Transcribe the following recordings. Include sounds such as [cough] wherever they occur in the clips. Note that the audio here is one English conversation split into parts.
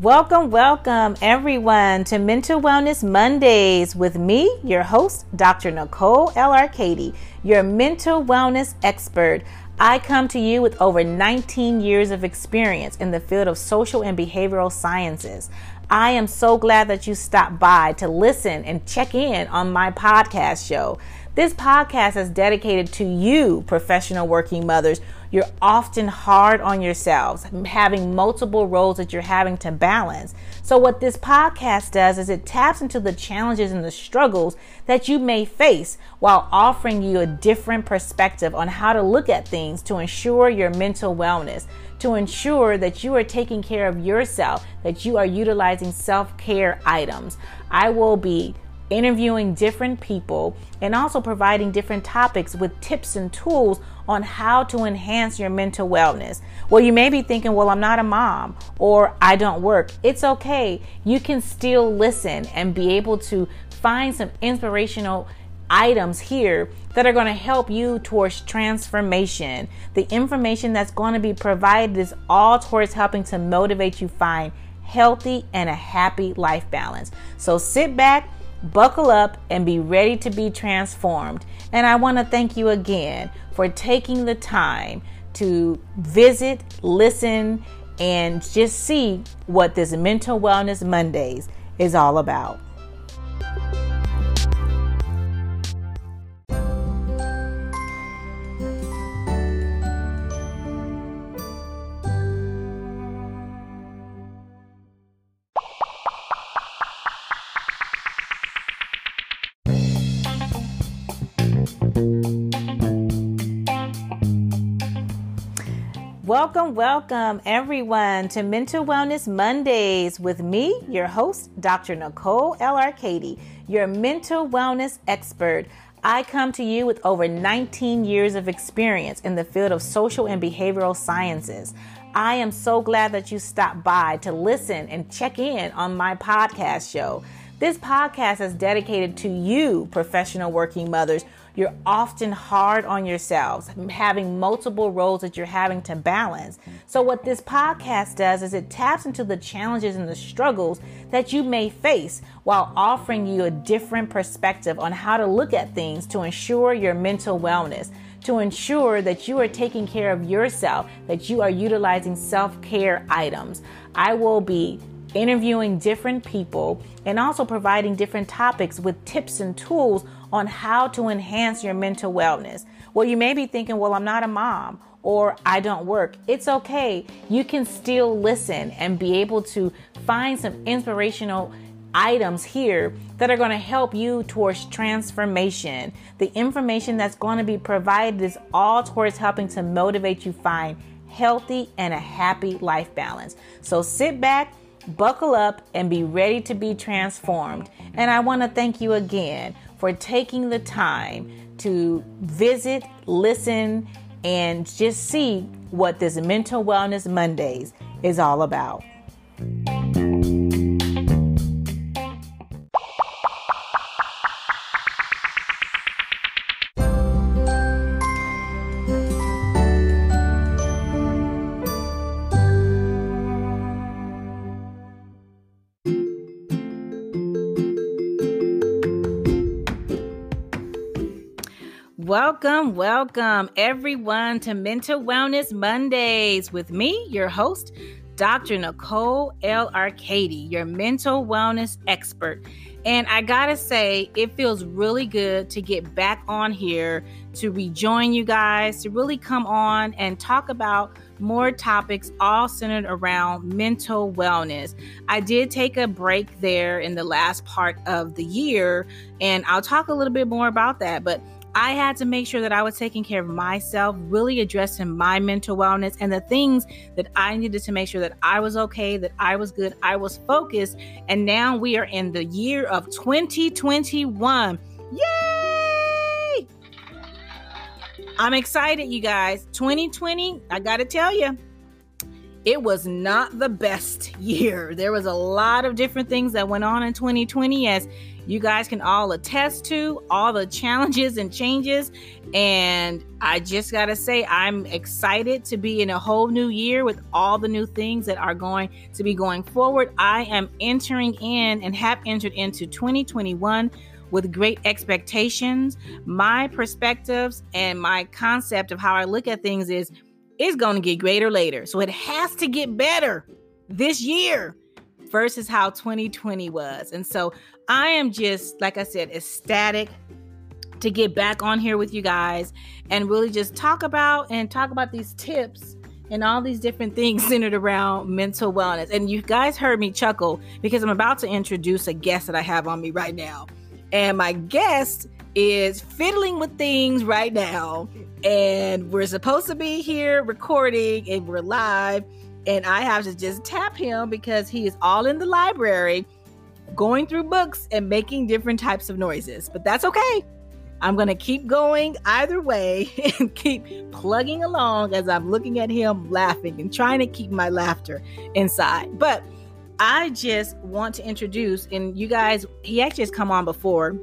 Welcome, welcome everyone to Mental Wellness Mondays with me, your host, Dr. Nicole L. Arcady, your mental wellness expert. I come to you with over 19 years of experience in the field of social and behavioral sciences. I am so glad that you stopped by to listen and check in on my podcast show. This podcast is dedicated to you, professional working mothers. You're often hard on yourselves, having multiple roles that you're having to balance. So, what this podcast does is it taps into the challenges and the struggles that you may face while offering you a different perspective on how to look at things to ensure your mental wellness, to ensure that you are taking care of yourself, that you are utilizing self care items. I will be interviewing different people, and also providing different topics with tips and tools on how to enhance your mental wellness. Well, you may be thinking, well, I'm not a mom or I don't work. It's okay. You can still listen and be able to find some inspirational items here that are going to help you towards transformation. The information that's going to be provided is all towards helping to motivate you find healthy and a happy life balance. So sit back Buckle up and be ready to be transformed. And I want to thank you again for taking the time to visit, listen, and just see what this Mental Wellness Mondays is all about. Welcome, welcome everyone to Mental Wellness Mondays with me, your host, Dr. Nicole L. Arcady, your mental wellness expert. I come to you with over 19 years of experience in the field of social and behavioral sciences. I am so glad that you stopped by to listen and check in on my podcast show. This podcast is dedicated to you, professional working mothers you're often hard on yourselves, having multiple roles that you're having to balance. So, what this podcast does is it taps into the challenges and the struggles that you may face while offering you a different perspective on how to look at things to ensure your mental wellness to ensure that you are taking care of yourself, that you are utilizing self care items. I will be interviewing different people and also providing different topics with tips and tools on how to enhance your mental wellness. Well, you may be thinking, well, I'm not a mom or I don't work. It's okay. You can still listen and be able to find some inspirational items here that are going to help you towards transformation. The information that's going to be provided is all towards helping to motivate you find healthy and a happy life balance. So sit back buckle up and be ready to be transformed. And I want to thank you again for taking the time to visit, listen, and just see what this Mental Wellness Mondays is all about. Welcome, welcome everyone to Mental Wellness Mondays with me, your host, Dr. Nicole L. Arcady, your mental wellness expert. And I gotta say, it feels really good to get back on here to rejoin you guys, to really come on and talk about more topics all centered around mental wellness. I did take a break there in the last part of the year, and I'll talk a little bit more about that. But I had to make sure that I was taking care of myself, really addressing my mental wellness and the things that I needed to make sure that I was okay, that I was good, I was focused. And now we are in the year of 2021. Yay! I'm excited, you guys. 2020, I got to tell you, it was not the best [laughs] year. There was a lot of different things that went on in 2020 as you guys can all attest to all the challenges and changes and I just got to say I'm excited to be in a whole new year with all the new things that are going to be going forward. I am entering in and have entered into 2021 with great expectations. My perspectives and my concept of how I look at things is it's going to get greater later. So it has to get better this year versus how 2020 was. And so I am just, like I said, ecstatic to get back on here with you guys and really just talk about and talk about these tips and all these different things [laughs] centered around mental wellness. And you guys heard me chuckle because I'm about to introduce a guest that I have on me right now. And my guest is fiddling with things right now. And we're supposed to be here recording and we're live. And I have to just tap him because he is all in the library going through books and making different types of noises. But that's okay. I'm going to keep going either way [laughs] and keep plugging along as I'm looking at him laughing and trying to keep my laughter inside. But I just want to introduce, and you guys, he actually has come on before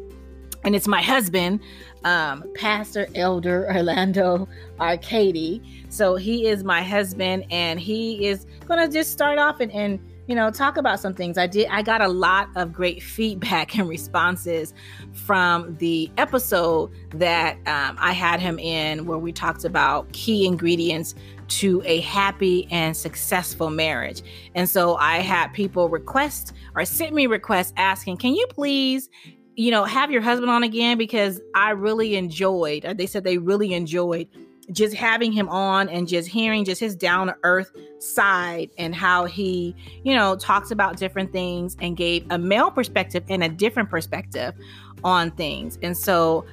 and it's my husband, um, Pastor Elder Orlando Arcady. So he is my husband, and he is gonna just start off and, and you know talk about some things. I did. I got a lot of great feedback [laughs] and responses from the episode that um, I had him in, where we talked about key ingredients to a happy and successful marriage. And so I had people request or sent me requests asking, "Can you please you know, have your husband on again because I really enjoyed, uh, they said they really enjoyed just having him on and just hearing just his down to earth side and how he, you know, talks about different things and gave a male perspective and a different perspective on things. And so,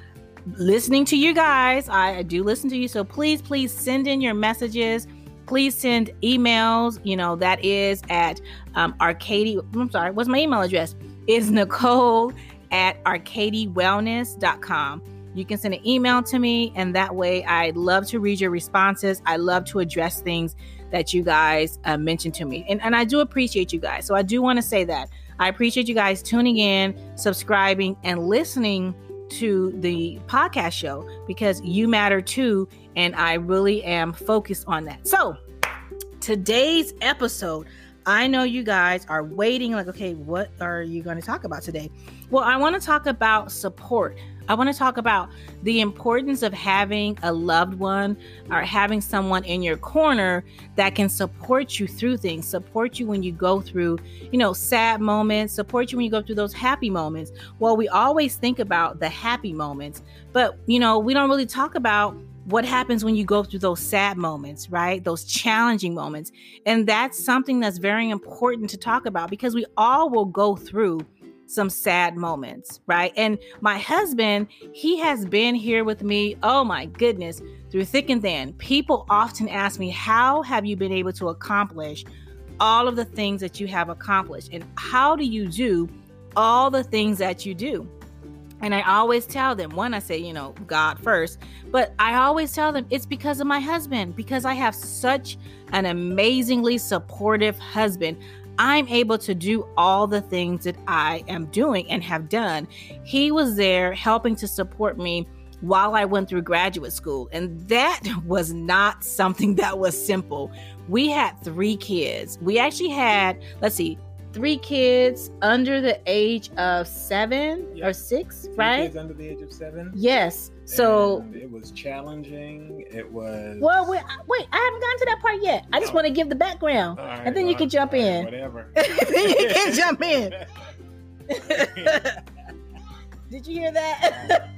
listening to you guys, I, I do listen to you. So, please, please send in your messages. Please send emails. You know, that is at um, Arcady. I'm sorry, what's my email address? Is Nicole at arcadywellness.com. You can send an email to me, and that way I'd love to read your responses. I love to address things that you guys uh, mentioned to me. And, and I do appreciate you guys. So I do want to say that. I appreciate you guys tuning in, subscribing, and listening to the podcast show because you matter too. And I really am focused on that. So today's episode, I know you guys are waiting, like, okay, what are you going to talk about today? Well, I want to talk about support. I want to talk about the importance of having a loved one or having someone in your corner that can support you through things, support you when you go through, you know, sad moments, support you when you go through those happy moments. Well, we always think about the happy moments, but, you know, we don't really talk about what happens when you go through those sad moments, right? Those challenging moments. And that's something that's very important to talk about because we all will go through some sad moments, right? And my husband, he has been here with me, oh my goodness, through thick and thin. People often ask me, How have you been able to accomplish all of the things that you have accomplished? And how do you do all the things that you do? And I always tell them, one, I say, you know, God first, but I always tell them it's because of my husband, because I have such an amazingly supportive husband. I'm able to do all the things that I am doing and have done. He was there helping to support me while I went through graduate school. And that [laughs] was not something that was simple. We had three kids. We actually had, let's see, three kids under the age of seven yep. or six, three right? Kids under the age of seven. Yes. So and it was challenging. It was. Well, wait, wait, I haven't gotten to that part yet. I just want to give the background, right, and then well, you can jump right, in. Whatever. [laughs] then you can [laughs] jump in. [laughs] Did you hear that?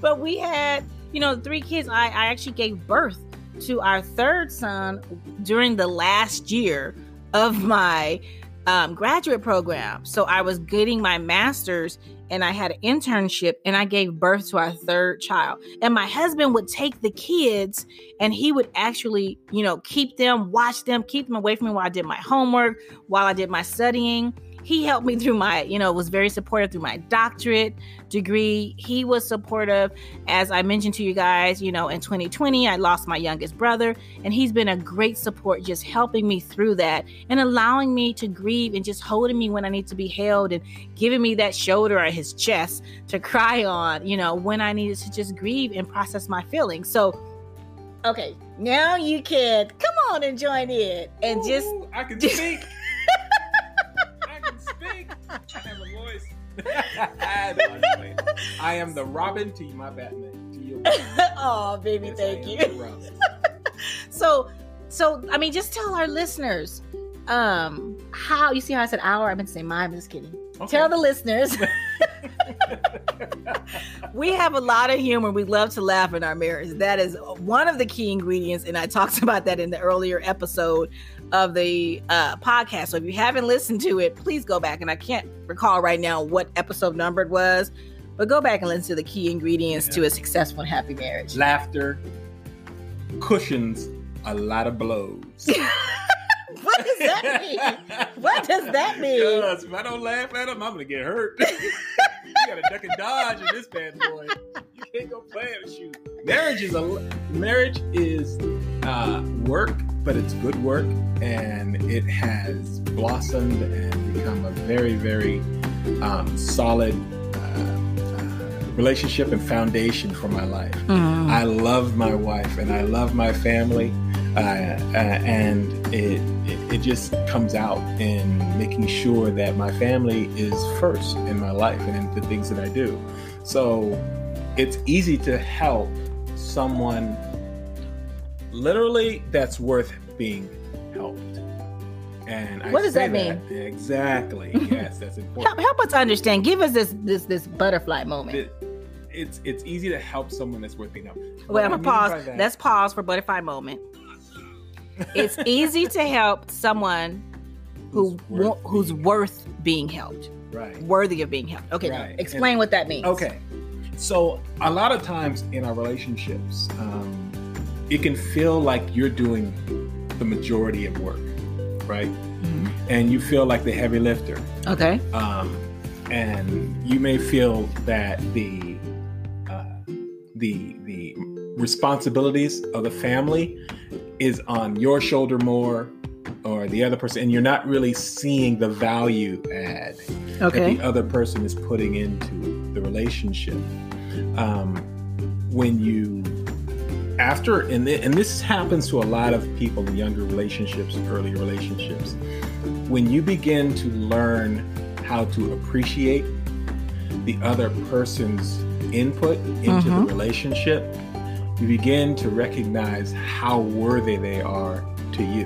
but we had, you know, three kids. I, I actually gave birth to our third son during the last year of my um, graduate program. So I was getting my master's and I had an internship and I gave birth to our third child. And my husband would take the kids and he would actually, you know, keep them, watch them, keep them away from me while I did my homework, while I did my studying. He helped me through my, you know, was very supportive through my doctorate degree. He was supportive, as I mentioned to you guys, you know, in 2020, I lost my youngest brother, and he's been a great support, just helping me through that and allowing me to grieve and just holding me when I need to be held and giving me that shoulder or his chest to cry on, you know, when I needed to just grieve and process my feelings. So, okay, now you can come on and join in and just. Ooh, I can speak. I can speak. I have a voice. I am the Robin to my Batman. To your Batman. [laughs] oh, baby, Yes, thank you. [laughs] so so i mean just tell our listeners um how you see how i said hour I meant to say mine i'm just kidding Okay. tell the listeners [laughs] we have a lot of humor we love to laugh in our marriage that is one of the key ingredients and i talked about that in the earlier episode of the uh, podcast so if you haven't listened to it please go back and i can't recall right now what episode number it was but go back and listen to the key ingredients to a successful and happy marriage Laughter cushions a lot of blows. [laughs] what does that mean What does that [laughs] mean? Because if I don't laugh at him, I'm gonna get hurt. [laughs] you gotta duck and dodge in this bad boy. You can't go play with shoot. Marriage is a marriage is uh, work, but it's good work, and it has blossomed and become a very, very um, solid uh, uh, relationship and foundation for my life. Mm. I love my wife and I love my family, uh, uh, and it, it it just comes out in making sure that my family is first in my life and in the things that I do. So it's easy to help someone literally that's worth being helped. And I What does that mean? Exactly. [laughs] Yes, that's important. help, help us understand give us this this this butterfly moment It- it's it's easy to help someone that's worth being helped. Well, i'm gonna pause that- let's pause for butterfly moment it's [laughs] easy to help someone who Who's worth who's being worth being helped right. worthy of being helped okay now Right. explain And- what that means Okay. So a lot of times in our relationships, um, it can feel like you're doing the majority of work, right? Mhm. And you feel like the heavy lifter. okay Um, and you may feel that the uh, the the responsibilities of the family is on your shoulder more or the other person and you're not really seeing the value add that okay the other person is putting into the relationship. Um, when you, after, and, thi- and this happens to a lot of people in younger relationships and early relationships, when you begin to learn how to appreciate the other person's input into the mm-hmm. relationship, you begin to recognize how worthy they are to you,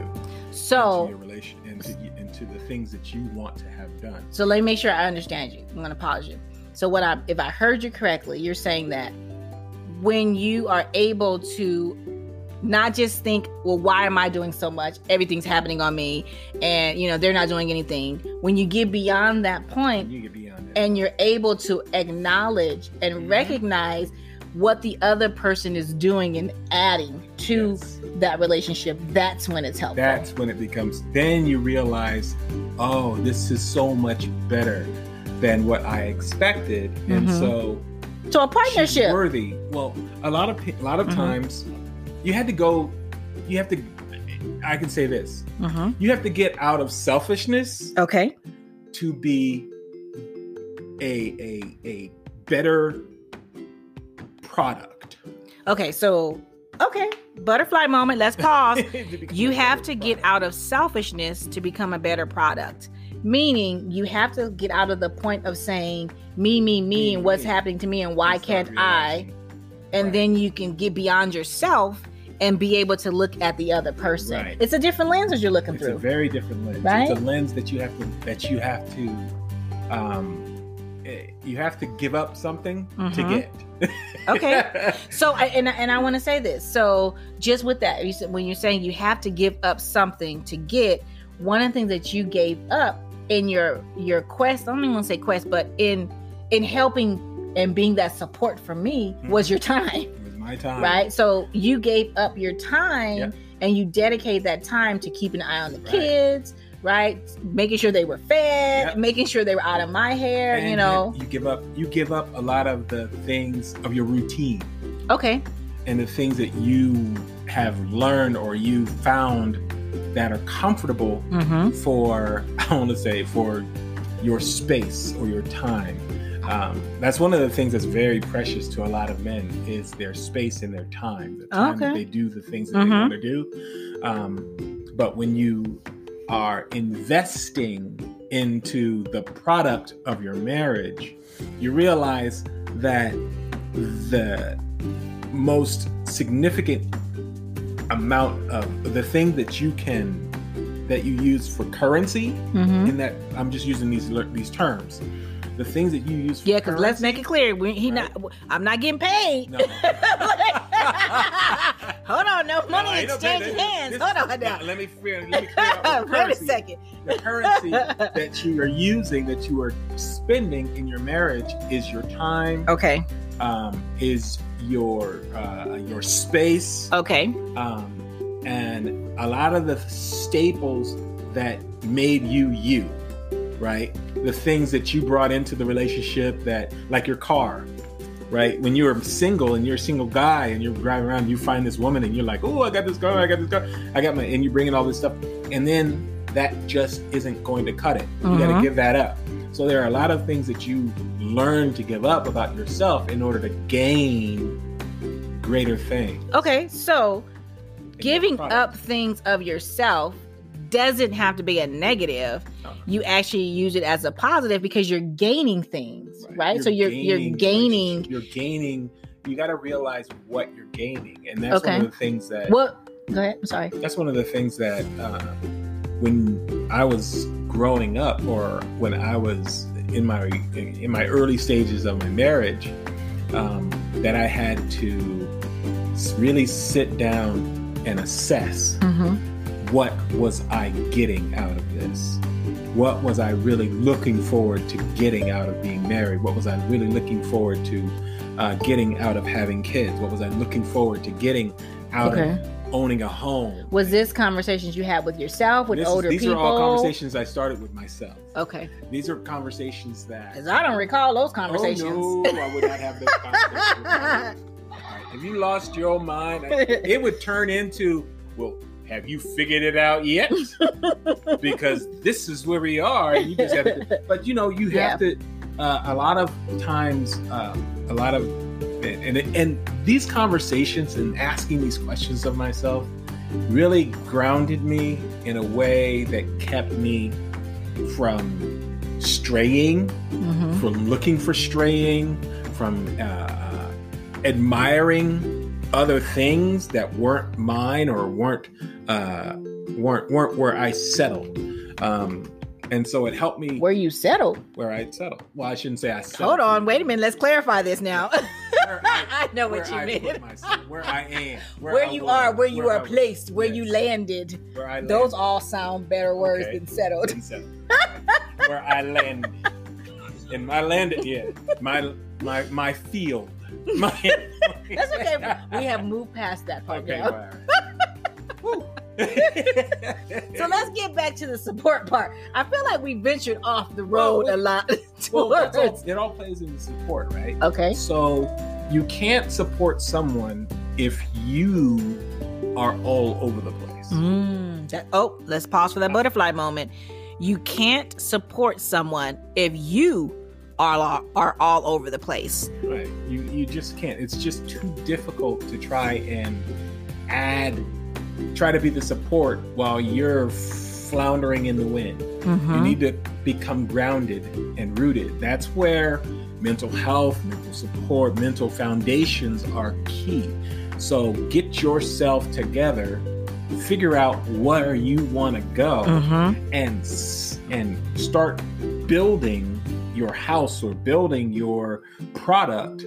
to so your relation, and to, and to the things that you want to have done. so let me make sure i understand you. I'm gonna pause you. So what i if i heard you correctly you're saying that when you are able to not just think well why am i doing so much everything's happening on me and you know they're not doing anything when you get beyond that point You beyond that. and you're able to acknowledge and Mhm. recognize what the other person is doing and adding to Yes. that relationship that's when it's helpful That's when it becomes. Then you realize, oh, this is so much better than what I expected, and Mhm. so so a she's partnership worthy. Well, a lot of a lot of Mhm. times, you had to go. You have to. I can say this: Mhm. you have to get out of selfishness okay to be a a a better product. okay so okay butterfly moment let's pause [laughs] you have to get product. out of selfishness to become a better product meaning you have to get out of the point of saying me me me and what's happening to me and why can't i and Right. then you can get beyond yourself and be able to look at the other person Right. it's a different lens as you're looking through. it's a very different lens. Right? It's a lens that you have to that you have to um eh, you have to give up something to Mhm. get. Okay. [laughs] so I, and, and i want to say this so just with that you said when you're saying you have to give up something to get one of the things that you gave up in your your quest i don't even want to say quest but in in helping and being that support for me was your time It was my time. right so you gave up your time Yep. and you dedicate that time to keep an eye on the Right. kids right? Making sure they were fed, Yep. making sure they were out of my hair, And you know. you give up you give up a lot of the things of your routine Okay. and the things that you have learned or you found that are comfortable Mm-hmm. for [laughs] I want to say for your space or your time. Um, that's one of the things that's very precious to a lot of men is their space and their time, the time that they do the things that Mhm. they want to do. Um, but when you are investing into the product of your marriage, you realize that the most significant amount of the thing that you can that you use for currency Mm-hmm. in that I'm just using these these terms. The things that you use for Yeah, because let's make it clear. We, he Right. not. I'm not getting paid. No. [laughs] Hold on, no money No, ain't no exchanging hands. this- Hold on now. Let me clear, let me clear [laughs] Wait a second. The currency [laughs] that you are using, that you are spending in your marriage, is your time, Okay. um, is your uh, your space, Okay. um, and a lot of the staples that made you you, right? The things that you brought into the relationship that, like your car, right? When you were single and you're a single guy and you're driving around, you find this woman and you're like, oh, I got this car, I got this car, I got my, and you bring in all this stuff, and then that just isn't going to cut it. You got to mm-hmm. give that up. So there are a lot of things that you learn to give up about yourself in order to gain greater things. Okay. So giving up things of yourself doesn't have to be a negative. No. You actually use it as a positive because you're gaining things, right? so you're you're gaining gaining. You're gaining. You got to realize what you're gaining, and that's Okay. one of the things that. What? Go ahead. I'm sorry. That's one of the things that uh, when I was growing up, or when I was in my in my early stages of my marriage, um, that I had to really sit down and assess Mm-hmm. What was I getting out of this? What was I really looking forward to getting out of being married? What was I really looking forward to uh, getting out of having kids? What was I looking forward to getting out Okay. of owning a home? Was this conversations you had with yourself, with This is- older these people? These are all conversations I started with myself. Okay. These are conversations that. Because I don't recall those conversations. Oh no, I would not have those conversations. [laughs] Have you lost your mind? It would turn into, well, have you figured it out yet? [laughs] because this is where we are. You just have to, [laughs] but you know, you have to. Uh, a lot of times, um, a lot of, and, and and these conversations and asking these questions of myself really grounded me in a way that kept me from straying Mhm. from looking for straying, from uh, uh, admiring other things that weren't mine or weren't uh, weren't weren't where I settled. Um, and so it helped me Where you settled? where I settled. Well, I shouldn't say I settled. Hold on, wait a minute. Let's clarify this now. I, [laughs] I know what you I mean. myself, where I am, Where, I you was, are, where you are I was. placed, where you landed. Where I Those all sound better words Okay. than settled. Didn't where I landed. [laughs] And my landed, yeah. My my my field. [laughs] That's okay. We have moved past that part Okay, now. well. [laughs] So let's get back to the support part. I feel like we ventured off the road Well, a lot. [laughs] well, all, it all plays into support, right? Okay. So you can't support someone if you are all over the place. Mm, that, oh, let's pause for that butterfly moment. You can't support someone if you are are all over the place. Right. You you just can't. It's just too difficult to try and add try to be the support while you're floundering in the wind. Mm-hmm. You need to become grounded and rooted. That's where mental health, mental support, mental foundations are key. So get yourself together, figure out where you want to go, Mm-hmm. and and start building your house or building your product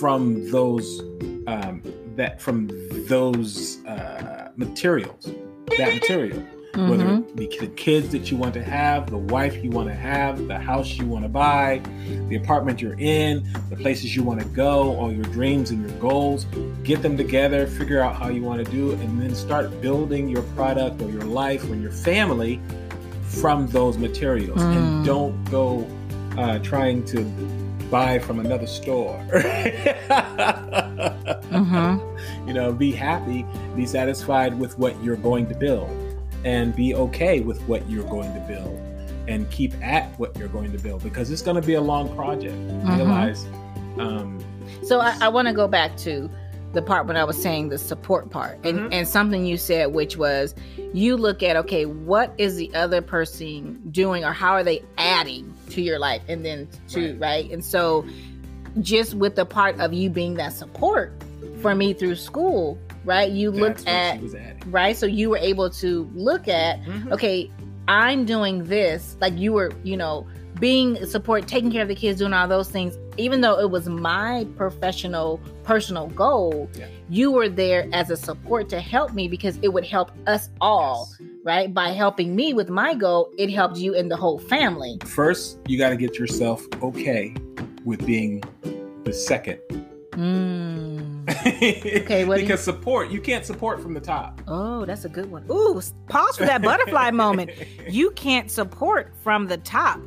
from those um, that from those uh, materials. That material whether Mm-hmm. it be the kids that you want to have, the wife you want to have, the house you want to buy, the apartment you're in, the places you want to go, all your dreams and your goals. Get them together, figure out how you want to do it, and then start building your product or your life or your family from those materials Mm. and don't go uh, trying to buy from another store. [laughs] Mm-hmm. You know, be happy, be satisfied with what you're going to build, and be okay with what you're going to build, and keep at what you're going to build because it's going to be a long project. Mhm. Realize, um, So I, I want to go back to the part when I was saying the support part and, Mhm. and something you said, which was you look at, okay, what is the other person doing or how are they adding to your life? And then to, Right. right? And so just with the part of you being that support for me through school, right? You that's looked at, she was adding. right? So you were able to look at, Mhm. okay, I'm doing this, like you were, you know, being support, taking care of the kids, doing all those things, even though it was my professional, personal goal, Yeah. you were there as a support to help me because it would help us all, Yes. right? By helping me with my goal, it helped you and the whole family. First, you got to get yourself okay with being the second. Mm. [laughs] Okay, what do you- because support, you can't support from the top. Oh, that's a good one. Ooh, pause for that butterfly [laughs] moment. You can't support from the top.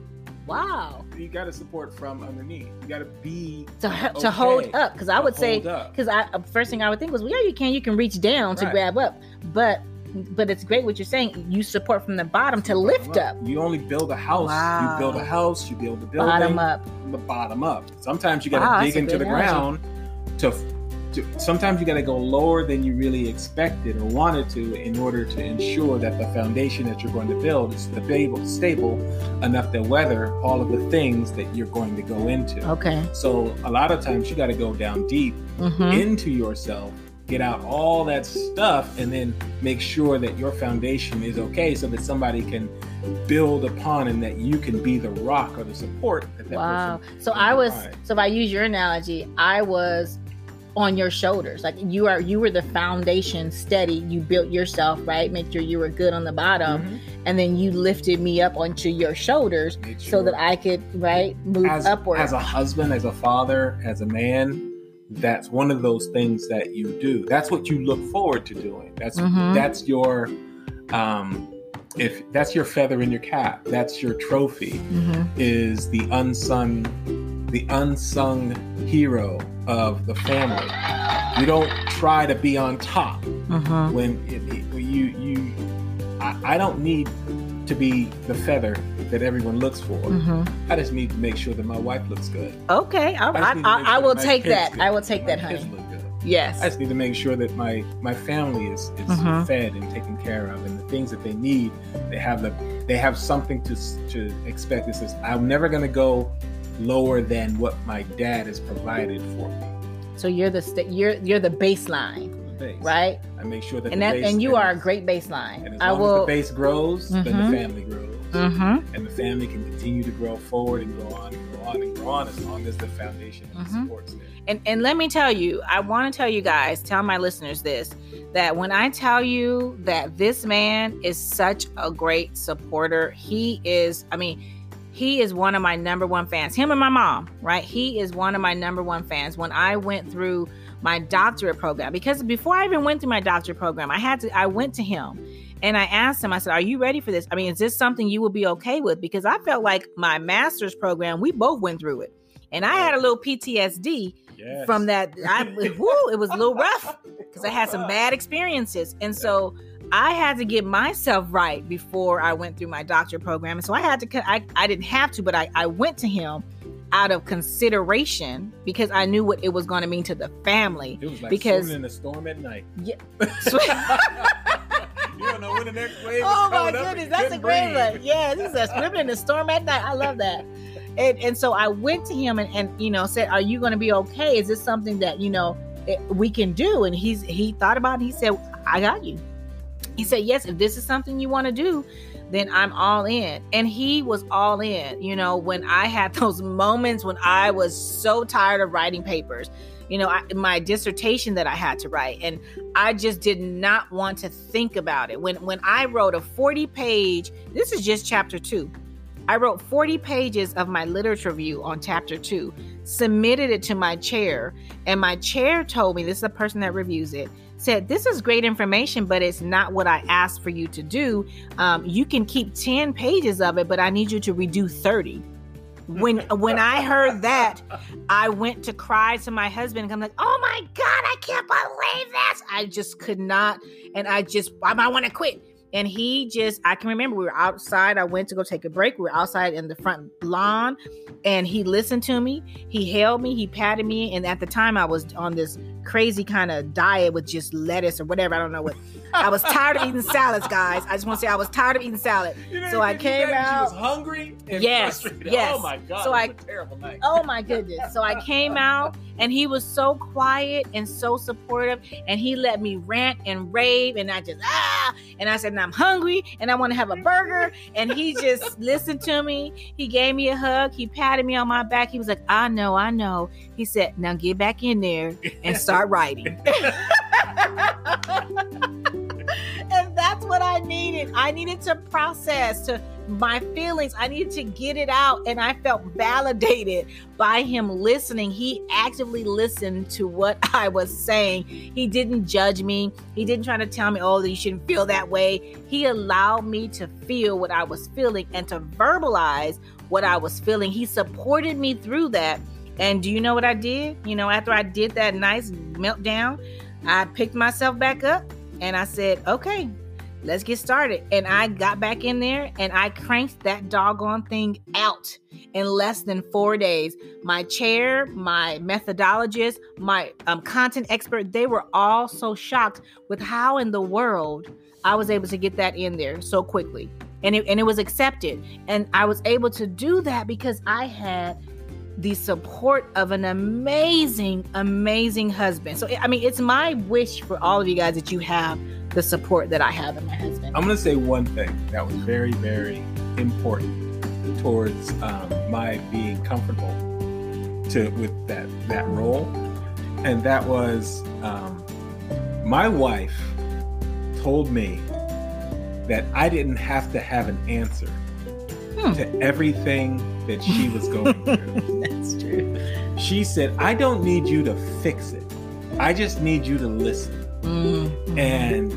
Wow. you got to support from underneath. You got to be To, Okay. to hold up, because I would say, because I uh, first thing I would think was, well, yeah, you can, you can reach down to Right. grab up, but but it's great what you're saying. You support from the bottom to lift up, You only build a house. Wow. You build a house. You build a building. bottom up. From the bottom up. Sometimes you got to Wow, dig into good the ground to, to. Sometimes you got to go lower than you really expected or wanted to in order to ensure that the foundation that you're going to build is stable, stable enough to weather all of the things that you're going to go into. Okay. So a lot of times you got to go down deep Mm-hmm. into yourself, get out all that stuff, and then make sure that your foundation is okay so that somebody can build upon and that you can be the rock or the support that that Wow. person. So I was. provide. So if I use your analogy, I was on your shoulders. Like you are. You were the foundation, steady. You built yourself, right? Make sure you were good on the bottom, Mhm. and then you lifted me up onto your shoulders Make so that I could right move as, upward. as a husband, as a father, as a man, that's one of those things that you do. That's what you look forward to doing. That's Mhm. that's your um if that's your feather in your cap, that's your trophy. Mhm. is the unsung the unsung hero of the family. You don't try to be on top Mhm. when it, it- when you you I, I don't need to be the feather that everyone looks for. Mhm. I just need to make sure that my wife looks good. Okay, I, I I, I, make I sure will take that. good. I will take that, honey. Yes. I just need to make sure that my my family is is Mhm. fed and taken care of, and the things that they need, they have the they have something to to expect. It says I'm never going to go lower than what my dad has provided for me. So you're the sta you're you're the baseline, the base. right? I make sure that And the that base, and you are a as- great And baseline. as I long as will. the base grows, then Mhm. the family grows, Mm-hmm. and the family can continue to grow forward and go on and go on and grow on as long as the foundation and the Mhm. support's there. And and let me tell you, I want to tell you guys, tell my listeners this, that when I tell you that this man is such a great supporter, he is, I mean, he is one of my number one fans. Him and my mom, right? He is one of my number one fans. When I went through my doctorate program, because before I even went through my doctorate program, I had to, I went to him and I asked him, I said, Are you ready for this? I mean, is this something you will be okay with? Because I felt like my master's program, we both went through it. And I had a little PTSD Yes. from that. I, whoo, it was a little rough [laughs] because I had some bad experiences. And so I had to get myself right before I went through my doctorate program. And so I had to, I, I didn't have to, but I, I went to him out of consideration because I knew what it was going to mean to the family. It was like because- swimming in a storm at night. Yeah. [laughs] [laughs] you don't know when the next wave is Oh my coming up and goodness, that's a great one. Yeah, this is a swimming in the storm at night. I love that. And and so I went to him and, and you know said, "Are you going to be okay? Is this something that you know it, we can do?" And he's he thought about it. He said, "I got you." He said, "Yes, if this is something you want to do, then I'm all in." And he was all in. You know, when I had [laughs] those moments when I was so tired of writing papers, you know, I, my dissertation that I had to write, and I just did not want to think about it. When when I wrote a 40 page, this is just chapter 2. I wrote 40 pages of my literature review on chapter 2, submitted it to my chair, and my chair told me, this is the person that reviews it, said, This is great information, but it's not what I asked for you to do. Um, you can keep 10 pages of it, but I need you to redo 30 when when I heard that, I went to cry to my husband. I'm like, oh my god, I can't believe this. I just could not, and I just I might want to quit. And he just, I can remember we were outside. I went to go take a break. We were outside in the front lawn, and he listened to me. He held me. He patted me. And at the time, I was on this crazy kind of diet with just lettuce or whatever. I don't know what I was tired of eating salads, guys. I just want to say I was tired of eating salad. You so I came out. She was hungry and yes, frustrated. yes. Oh my god! So I- terrible night. Oh my goodness. So I came out and he was so quiet and so supportive and he let me rant and rave and I just ah and I said, I'm hungry and I want to have a burger. And he just [laughs] listened to me. He gave me a hug. He patted me on my back. He was like, I know, I know. He said, Now get back in there and start [laughs] writing. [laughs] and that's what I needed. I needed to process to my feelings. I needed to get it out. And I felt validated by him listening. He actively listened to what [laughs] I was saying. He didn't judge me. He didn't try to tell me, oh, you shouldn't feel that way. He allowed me to feel what I was feeling and to verbalize what I was feeling. He supported me through that. And do you know what I did? You know, after I did that nice meltdown, I picked myself back up and I said, okay, let's get started. And I got back in there and I cranked that doggone thing out in less than four days. My chair, my methodologist, my um, content expert, they were all so shocked with how in the world I was able to get that in there so quickly. And it, and it was accepted. And I was able to do that because I had the support of an amazing, amazing husband. So, I mean, it's my wish for all of you guys that you have the support that I have in my husband. I'm gonna say one thing that was very, very important towards um, my being comfortable to with that that role, and that was um, my wife told me that I didn't have to have an answer Hmm. to everything that she was going [laughs] through. That's true. she said, "I don't need you to fix it. I just need you to listen." Mm. and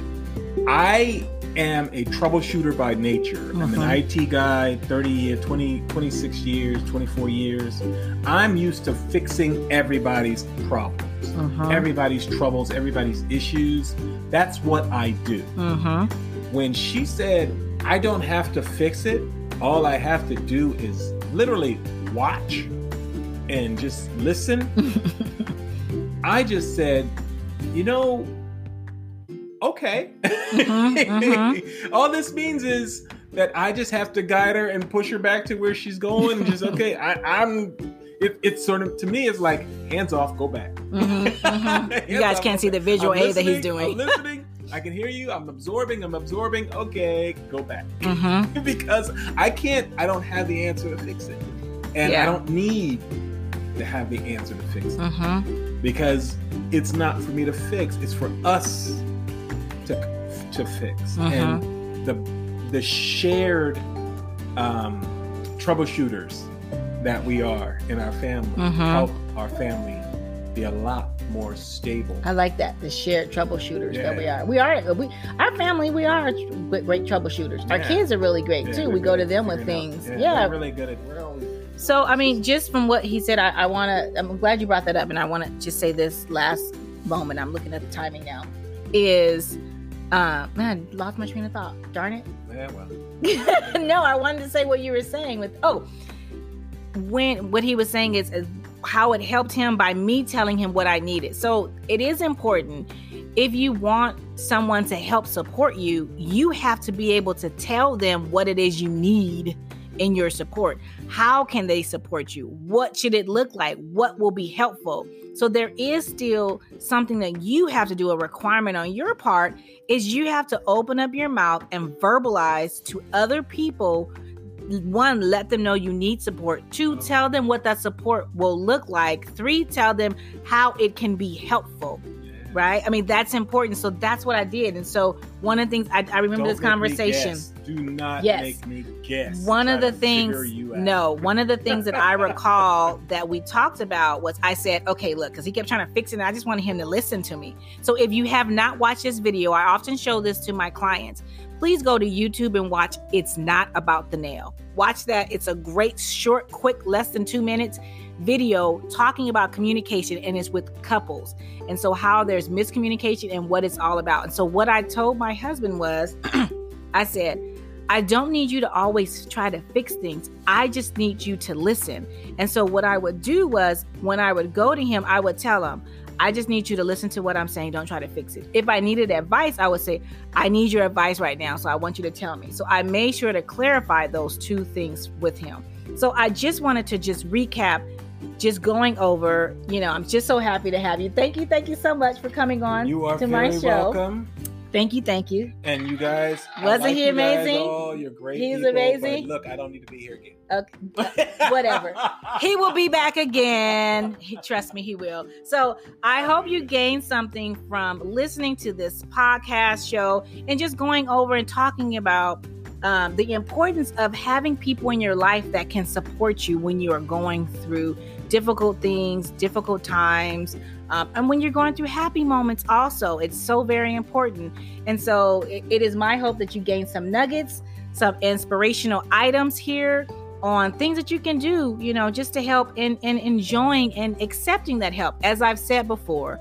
I am a troubleshooter by nature. I'm an Mhm. IT guy, 30 years, 20, 26 years, 24 years. I'm used to fixing everybody's problems, Mhm. everybody's troubles, everybody's issues. That's what I do. Mhm. When she said, I don't have to fix it, all I have to do is literally watch and just listen. [laughs] I just said, you know, okay. Mhm, [laughs] All this means is that I just have to guide her and push her back to where she's going. And just [laughs] okay, I, I'm. It, it's sort of to me, it's like hands off, go back. [laughs] Mhm, mhm. You guys off, can't see the visual I'm aid that he's doing. I'm listening. I can hear you. I'm absorbing. I'm absorbing. Okay, go back Mhm. because I can't. I don't have the answer to fix it, and Yeah. I don't need to have the answer to fix it Mhm. because it's not for me to fix it's for us to to fix Mhm. and the the shared um, troubleshooters that we are in our family Mhm. help our family be a lot more stable I like that. The shared troubleshooters that we are. We are. We our family. We are tr- great troubleshooters. Our kids are really great Yeah, too. We go to them with figuring out- things. yeah, Yeah. really good at we're always So, I mean, just from what he said, I, I want to, I'm glad you brought that up. And I want to just say this last moment. I'm looking at the timing now. Is, uh, man, lost my train of thought. Darn it. yeah well [laughs] no, I wanted to say what you were saying with, oh, when, what he was saying is, is how it helped him by me telling him what I needed. So it is important. If you want someone to help support you, you have to be able to tell them what it is you need in your support. How can they support you? What should it look like? What will be helpful? So there is still something that you have to do a requirement on your part is you have to open up your mouth and verbalize to other people one let them know you need support two tell them what that support will look like three tell them how it can be helpful right? I mean, that's important. So that's what I did. And so one of the things I, I remember Don't this conversation. Do not Yes. make me guess. One of the things, no, one of the things that I [laughs] recall that we talked about was I said, okay, look, because he kept trying to fix it, and I just wanted him to listen to me. So if you have not watched this video, I often show this to my clients. Please go to YouTube and watch It's Not About the Nail. Watch that. It's a great, short, quick, less than two minutes video talking about communication, and it's with couples. And so, how there's miscommunication and what it's all about. And so, what I told my husband was, [clears throat] I said, I don't need you to always try to fix things. I just need you to listen. And so, what I would do was when I would go to him, I would tell him, I just need you to listen to what I'm saying. Don't try to fix it. If I needed advice, I would say, I need your advice right now. So, I want you to tell me. So, I made sure to clarify those two things with him. So, I just wanted to just recap. Just going over, you know, I'm just so happy to have you. Thank you, thank you so much for coming on You are to very my show. welcome. Thank you, thank you. And you guys, Wasn't like he amazing? all. You're great. He's people, amazing. look, I don't need to be here again. Okay, whatever. he will be back again. He, trust me, he will. So I hope you gain something from listening to this podcast show and just going over and talking about um, the importance of having people in your life that can support you when you are going through difficult things, difficult times, um, and when you're going through happy moments. Also, it's so very important. And so it- it is my hope that you gain some nuggets, some inspirational items here on things that you can do, you know, just to help in, in enjoying and accepting that help. As I've said before,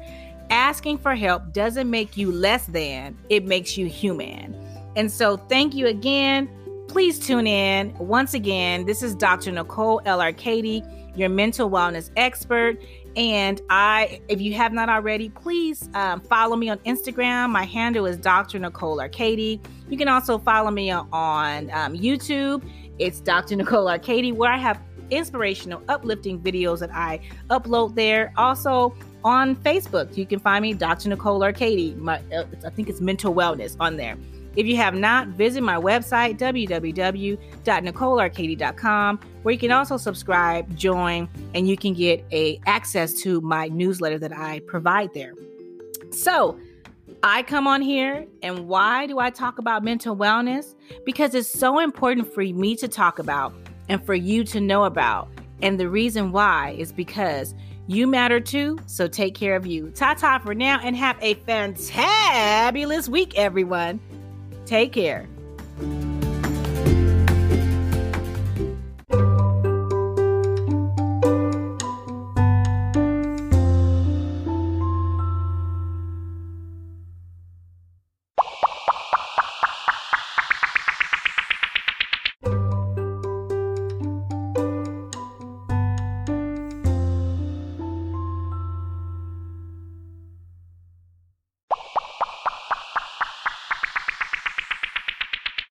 asking for help doesn't make you less than, it makes you human. And so, thank you again. Please tune in. Once again, this is Dr. Nicole L. Arcady, your mental wellness expert. And I, if you have not already, please um, follow me on Instagram. My handle is Dr. Nicole Arcady. You can also follow me on, um, YouTube. It's Dr. Nicole Arcady, where I have inspirational, uplifting videos that I upload there. Also on Facebook, you can find me, Dr. Nicole Arcady. My, uh, I think it's mental wellness on there. If you have not, visit my website, www.nicolearcady.com, where you can also subscribe, join, and you can get a access to my newsletter that I provide there. So, I come on here, and why do I talk about mental wellness? Because it's so important for me to talk about and for you to know about. And the reason why is because you matter too, so take care of you. Ta ta for now, and have a fantabulous week, everyone. Take care.